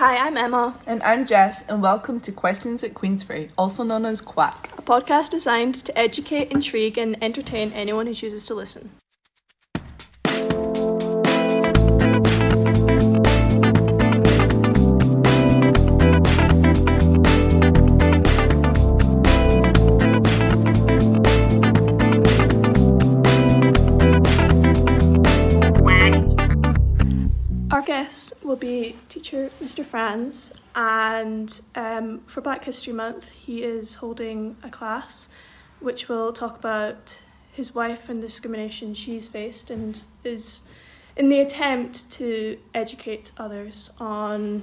Hi, I'm Emma, And I'm Jess, and welcome to Questions at Queensferry, also known as Quack. a podcast designed to educate, intrigue, and entertain anyone who chooses to listen. Teacher Mr. Franz, and um, for Black History Month, he is holding a class which will talk about his wife and discrimination she's faced, and is in the attempt to educate others on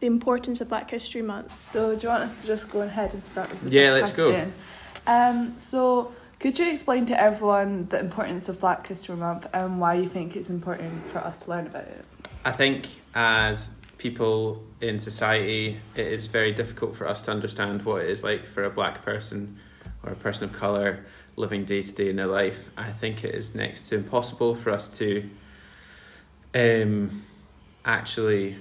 the importance of Black History Month. So, do you want us to just go ahead and start with the Yeah, let's go. question? Um, so, could you explain to everyone the importance of Black History Month and why you think it's important for us to learn about it? I think as people in society, it is very difficult for us to understand what it is like for a black person or a person of colour living day to day in their life. I think it is next to impossible for us to um, actually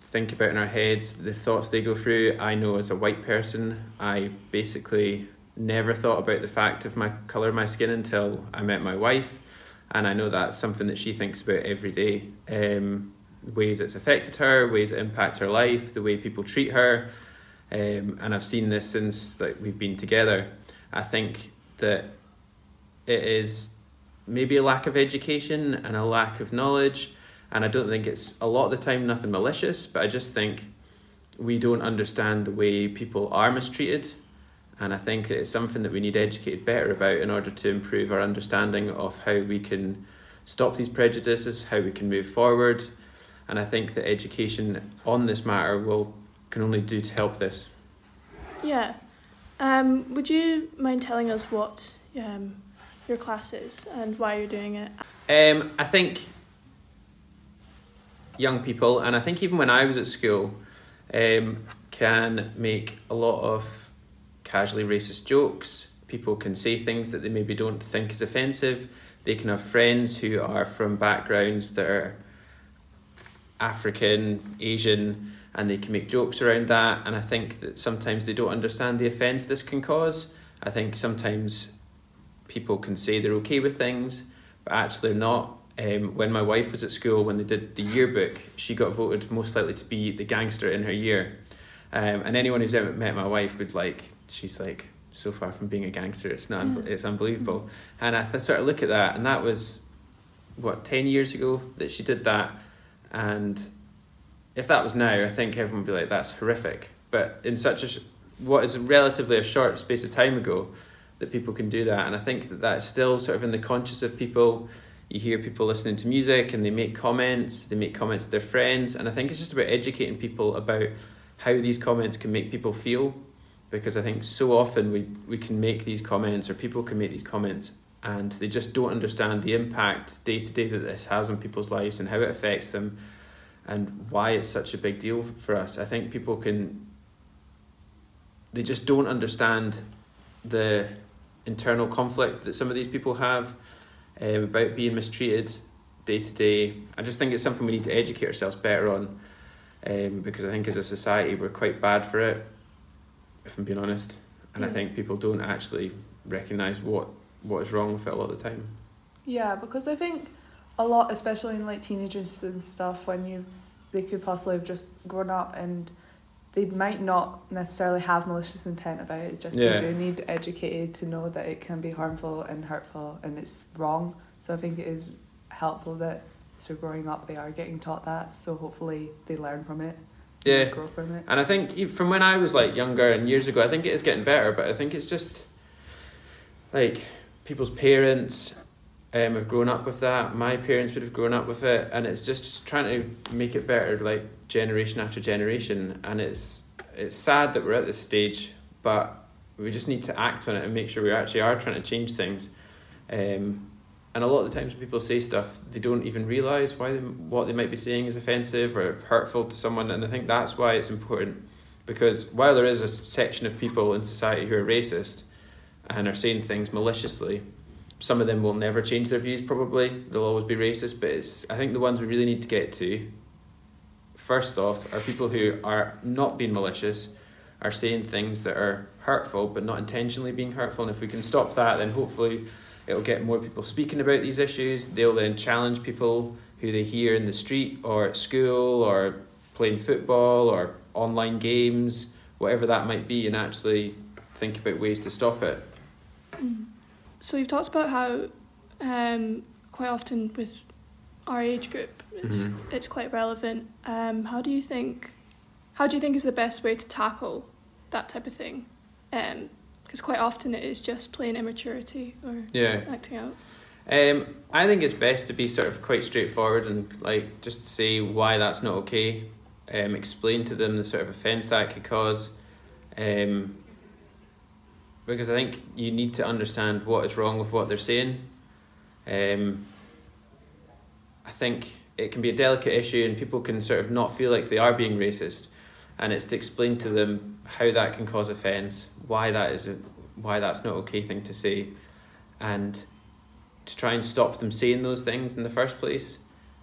think about in our heads the thoughts they go through. I know as a white person, I basically never thought about the fact of my colour of my skin until I met my wife and I know that's something that she thinks about every day. Um, ways it's affected her, ways it impacts her life, the way people treat her, um, and I've seen this since like we've been together. I think that it is maybe a lack of education and a lack of knowledge, and I don't think it's a lot of the time nothing malicious, but I just think we don't understand the way people are mistreated and I think it's something that we need educated better about in order to improve our understanding of how we can stop these prejudices, how we can move forward. And I think that education on this matter will can only do to help this. Yeah. Um, would you mind telling us what um, your class is and why you're doing it? Um, I think young people, and I think even when I was at school, um, can make a lot of casually racist jokes. People can say things that they maybe don't think is offensive. They can have friends who are from backgrounds that are African, Asian, and they can make jokes around that. And I think that sometimes they don't understand the offence this can cause. I think sometimes people can say they're okay with things, but actually they're not. Um, when my wife was at school, when they did the yearbook, she got voted most likely to be the gangster in her year. Um, and anyone who's ever met my wife would like, she's like so far from being a gangster. It's not, Mm. it's unbelievable. And I th- sort of look at that, and that was what ten years ago that she did that. And if that was now, I think everyone would be like, "That's horrific." But in such a what is relatively a short space of time ago, that people can do that, and I think that that's still sort of in the conscious of people. You hear people listening to music, and they make comments. They make comments to their friends, and I think it's just about educating people about how these comments can make people feel because I think so often we, we can make these comments or people can make these comments and they just don't understand the impact day to day that this has on people's lives and how it affects them and why it's such a big deal for us. I think people can they just don't understand the internal conflict that some of these people have um, about being mistreated day to day. I just think it's something we need to educate ourselves better on um, because I think as a society we're quite bad for it, if I'm being honest. And I Mm. think people don't actually recognise what, what is wrong with it a lot of the time. Yeah, because I think a lot, especially in like teenagers and stuff, when you they could possibly have just grown up and they might not necessarily have malicious intent about it. Just Yeah. they do need educated to know that it can be harmful and hurtful and it's wrong. So I think it is helpful that so growing up they are getting taught that. So hopefully they learn from it. and Yeah. grow from it. And I think from when I was like younger and years ago, I think it is getting better, but I think it's just like people's parents um, have grown up with that. My parents would have grown up with it, and it's just trying to make it better, like generation after generation. And it's it's sad that we're at this stage, but we just need to act on it and make sure we actually are trying to change things. Um, and a lot of the times when people say stuff, they don't even realise why they, what they might be saying is offensive or hurtful to someone. And I think that's why it's important. Because while there is a section of people in society who are racist and are saying things maliciously, some of them will never change their views probably. They'll always be racist. But it's, I think the ones we really need to get to first off, are people who are not being malicious, are saying things that are hurtful but not intentionally being hurtful. And if we can stop that, then hopefully it'll get more people speaking about these issues. They'll then challenge people who they hear in the street or at school or playing football or online games, whatever that might be, and actually think about ways to stop it. Mm. So you've talked about how um, quite often with our age group, it's Mhm. it's quite relevant. Um, how do you think? How do you think is the best way to tackle that type of thing? Because quite often it is just plain immaturity or Yeah. acting out. Um, I think it's best to be sort of quite straightforward and like just say why that's not okay. Um, explain to them the sort of offence that could cause. Um, because I think you need to understand what is wrong with what they're saying. Um, I think it can be a delicate issue and people can sort of not feel like they are being racist, and it's to explain to them how that can cause offence, why that is, a, why that's not okay thing to say, and to try and stop them saying those things in the first place.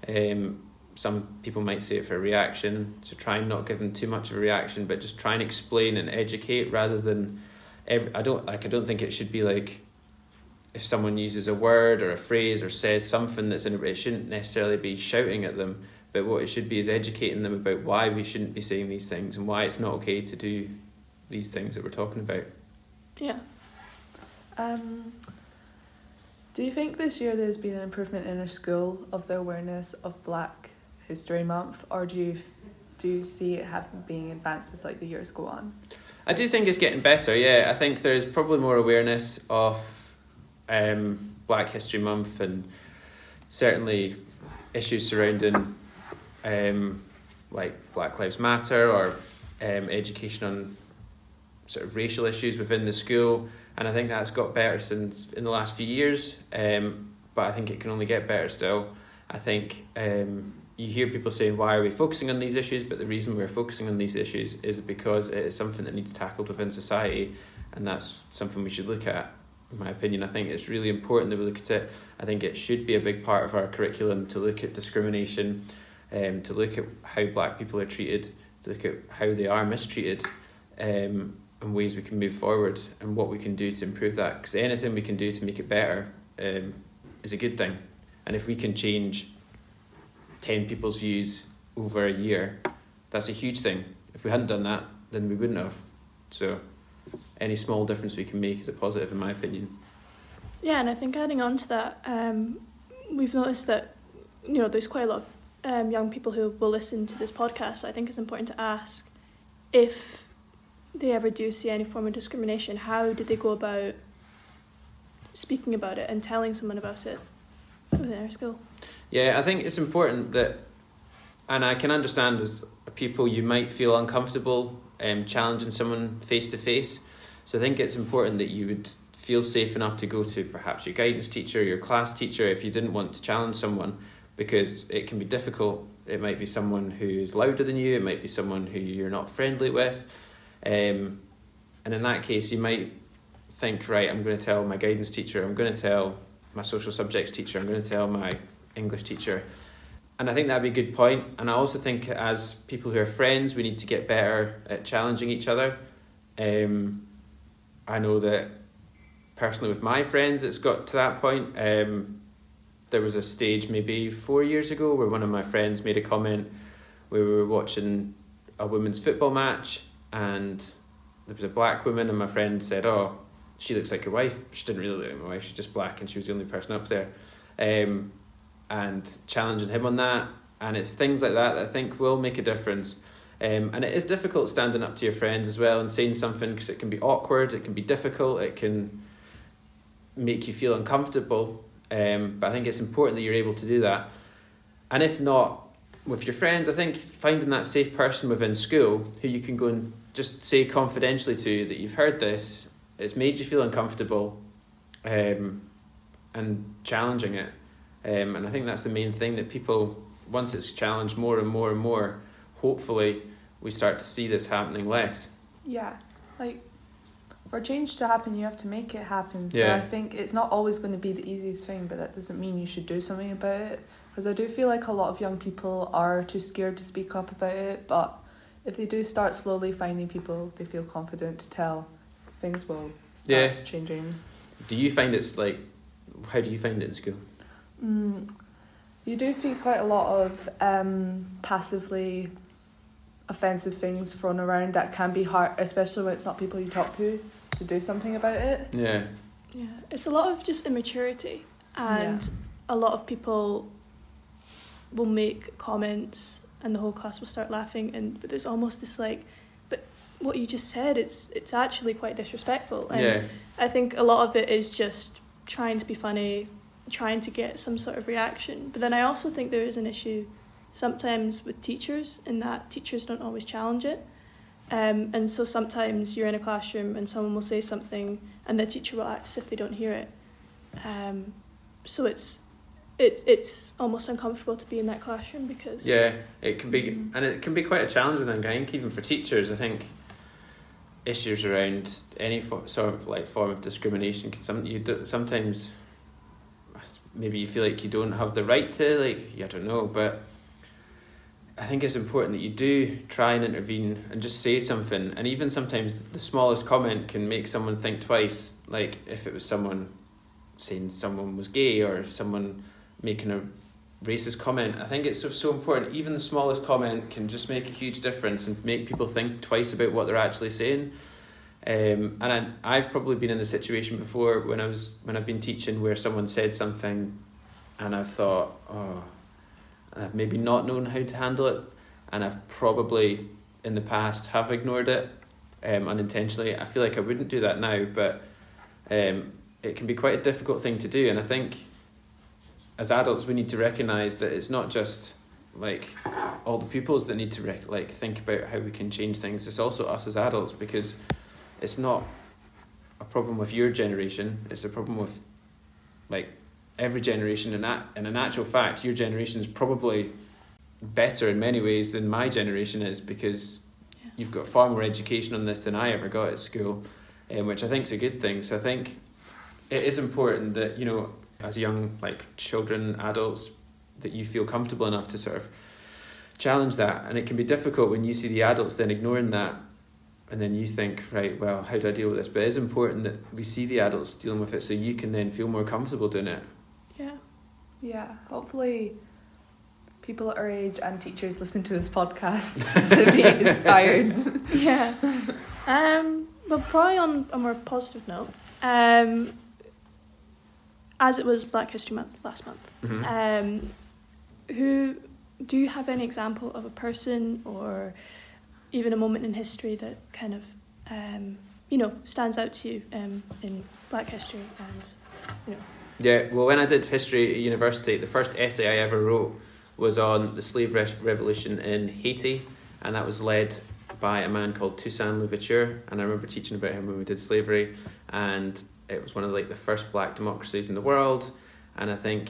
Um, some people might say it for a reaction, so try and not give them too much of a reaction, but just try and explain and educate rather than. Every, I don't like. I don't think it should be like if someone uses a word or a phrase or says something that's in it shouldn't necessarily be shouting at them, but what it should be is educating them about why we shouldn't be saying these things and why it's not okay to do these things that we're talking about. Yeah. Um, do you think this year there's been an improvement in our school of the awareness of Black History Month, or do you do you see it have being advanced as like the years go on? I do think it's getting better. Yeah, I think there's probably more awareness of um, Black History Month and certainly issues surrounding um, like Black Lives Matter or um, education on sort of racial issues within the school. And I think that's got better since in the last few years. Um, but I think it can only get better still. I think um, you hear people saying, why are we focusing on these issues? But the reason we're focusing on these issues is because it is something that needs tackled within society, and that's something we should look at. In my opinion, I think it's really important that we look at it. I think it should be a big part of our curriculum to look at discrimination, um, to look at how black people are treated, to look at how they are mistreated, um, and ways we can move forward and what we can do to improve that. Because anything we can do to make it better um, is a good thing. And if we can change 10 people's views over a year, that's a huge thing. If we hadn't done that, then we wouldn't have. So, any small difference we can make is a positive, in my opinion. Yeah, and I think adding on to that, um, we've noticed that you know there's quite a lot of um, young people who will listen to this podcast. So I think it's important to ask if they ever do see any form of discrimination, how did they go about speaking about it and telling someone about it our school? Yeah, I think it's important that, and I can understand as people you might feel uncomfortable um, challenging someone face to face. So I think it's important that you would feel safe enough to go to perhaps your guidance teacher, your class teacher, if you didn't want to challenge someone, because it can be difficult. It might be someone who's louder than you. It might be someone who you're not friendly with, um, and in that case, you might think, right, I'm going to tell my guidance teacher. I'm going to tell my social subjects teacher. I'm going to tell my English teacher. And I think that'd be a good point. And I also think as people who are friends, we need to get better at challenging each other. Um, I know that personally with my friends, it's got to that point. Um, there was a stage maybe four years ago where one of my friends made a comment we were watching a women's football match and there was a black woman and my friend said, oh, she looks like your wife. She didn't really look like my wife, she's just black and she was the only person up there. Um, and challenging him on that. And it's things like that that I think will make a difference. Um, and it is difficult standing up to your friends as well and saying something because it can be awkward, it can be difficult, it can make you feel uncomfortable. Um, but I think it's important that you're able to do that. And if not with your friends, I think finding that safe person within school who you can go and just say confidentially to that you've heard this, it's made you feel uncomfortable, um, and challenging it. Um, and I think that's the main thing that people, once it's challenged more and more and more, hopefully we start to see this happening less. Yeah, like for change to happen, you have to make it happen. So Yeah. I think it's not always going to be the easiest thing, but that doesn't mean you should do something about it. Because I do feel like a lot of young people are too scared to speak up about it, but if they do start slowly finding people they feel confident to tell, things will start Yeah. changing. Do you find it's like? How do you find it in school? Mm, you do see quite a lot of um, passively offensive things thrown around that can be hard, especially when it's not people you talk to, to do something about it. Yeah, Yeah, it's a lot of just immaturity, and Yeah. a lot of people will make comments, and the whole class will start laughing. And but there's almost this like, but what you just said, it's it's actually quite disrespectful. And yeah, I think a lot of it is just trying to be funny, trying to get some sort of reaction. But then I also think there is an issue sometimes with teachers in that teachers don't always challenge it. Um, and so sometimes you're in a classroom and someone will say something and the teacher will act as if they don't hear it. Um, so it's it's it's almost uncomfortable to be in that classroom because yeah. It can be, Mhm. and it can be quite a challenging thing. I think even for teachers, I think issues around any fo- sort of like form of discrimination can some you do, sometimes maybe you feel like you don't have the right to like I don't know, but I think it's important that you do try and intervene and just say something. And even sometimes the smallest comment can make someone think twice. Like if it was someone saying someone was gay or someone making a racist comment. I think it's so, so important. Even the smallest comment can just make a huge difference and make people think twice about what they're actually saying. Um, and I, I've probably been in the situation before when I was when I've been teaching where someone said something, and I've thought, oh, and I've maybe not known how to handle it, and I've probably in the past have ignored it um, unintentionally. I feel like I wouldn't do that now, but um, it can be quite a difficult thing to do, and I think as adults we need to recognize that it's not just like all the pupils that need to rec- like think about how we can change things. It's also us as adults because it's not a problem with your generation. It's a problem with like every generation. And that, and in actual fact, your generation is probably better in many ways than my generation is because Yeah. you've got far more education on this than I ever got at school, um, which I think is a good thing. So I think it is important that you know, as young like children, adults, that you feel comfortable enough to sort of challenge that. And it can be difficult when you see the adults then ignoring that and then you think, right, well, how do I deal with this? But it is important that we see the adults dealing with it so you can then feel more comfortable doing it. yeah. Yeah, hopefully people at our age and teachers listen to this podcast to be inspired. yeah. Um, but probably on a more positive note, um, as it was Black History Month last month, Mm-hmm. um, who do you have any example of a person or even a moment in history that kind of um, you know stands out to you um, in Black history and you know? Yeah, well, when I did history at university, the first essay I ever wrote was on the slave re- revolution in Haiti, and that was led by a man called Toussaint Louverture. And I remember teaching about him when we did slavery, and it was one of like the first black democracies in the world. And I think,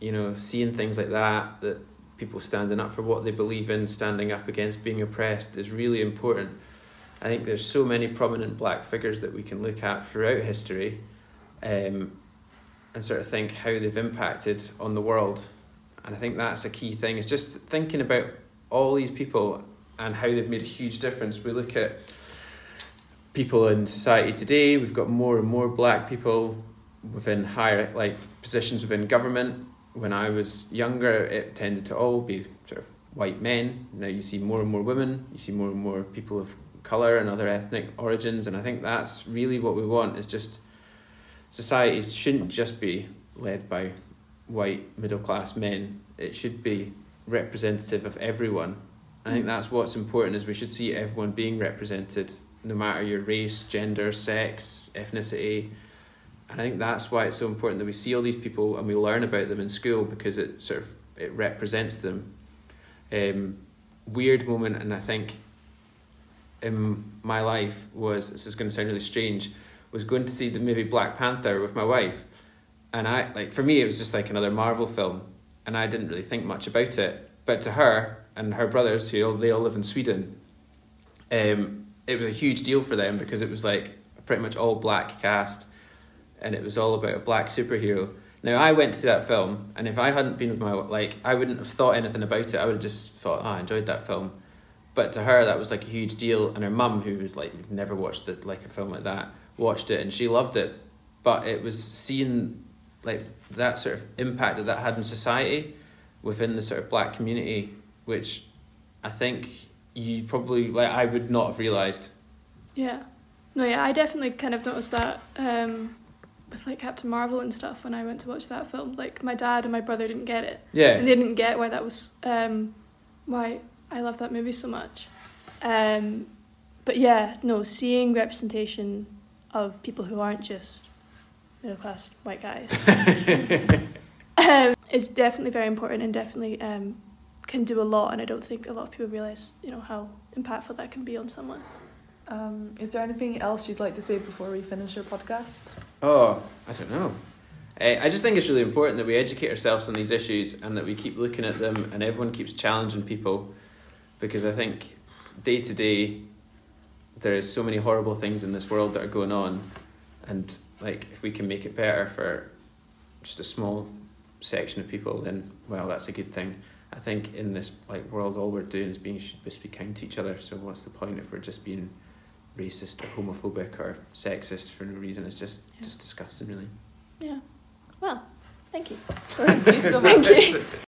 you know, seeing things like that, that people standing up for what they believe in, standing up against being oppressed, is really important. I think there's so many prominent black figures that we can look at throughout history. Um, and sort of think how they've impacted on the world. And I think that's a key thing. It's just thinking about all these people and how they've made a huge difference. We look at people in society today, we've got more and more black people within higher like positions within government. When I was younger, it tended to all be sort of white men. Now you see more and more women, you see more and more people of colour and other ethnic origins, and I think that's really what we want is just societies shouldn't just be led by white middle class men. It should be representative of everyone. I think mm. that's what's important is we should see everyone being represented, no matter your race, gender, sex, ethnicity. And I think that's why it's so important that we see all these people and we learn about them in school because it sort of it represents them. Um, weird moment, and I think in my life was this is going to sound really strange was going to see the movie Black Panther with my wife, and I like for me it was just like another Marvel film, and I didn't really think much about it. But to her and her brothers, who all, they all live in Sweden, um, it was a huge deal for them because it was like pretty much all black cast, and it was all about a black superhero. Now I went to see that film, and if I hadn't been with my like, I wouldn't have thought anything about it. I would have just thought, oh, I enjoyed that film. But to her, that was like a huge deal, and her mum, who was like never watched it, like a film like that, watched it and she loved it. But it was seeing like that sort of impact that that had in society within the sort of black community, which I think you probably like I would not have realised. Yeah. No, yeah, I definitely kind of noticed that um, with like Captain Marvel and stuff when I went to watch that film. Like my dad and my brother didn't get it. Yeah. And they didn't get why that was um, why I love that movie so much. Um, but yeah, no, seeing representation of people who aren't just middle class white guys um, is definitely very important and definitely um, can do a lot. And I don't think a lot of people realize, you know, how impactful that can be on someone. Um, is there anything else you'd like to say before we finish your podcast? Oh, I don't know. Uh, I just think it's really important that we educate ourselves on these issues and that we keep looking at them and everyone keeps challenging people because I think day to day there is so many horrible things in this world that are going on and like if we can make it better for just a small section of people then well that's a good thing. I think in this like world all we're doing is being should just be kind to each other so what's the point if we're just being racist or homophobic or sexist for no reason it's just Yeah. just disgusting really Yeah. Well, thank you. Thank you so much. you.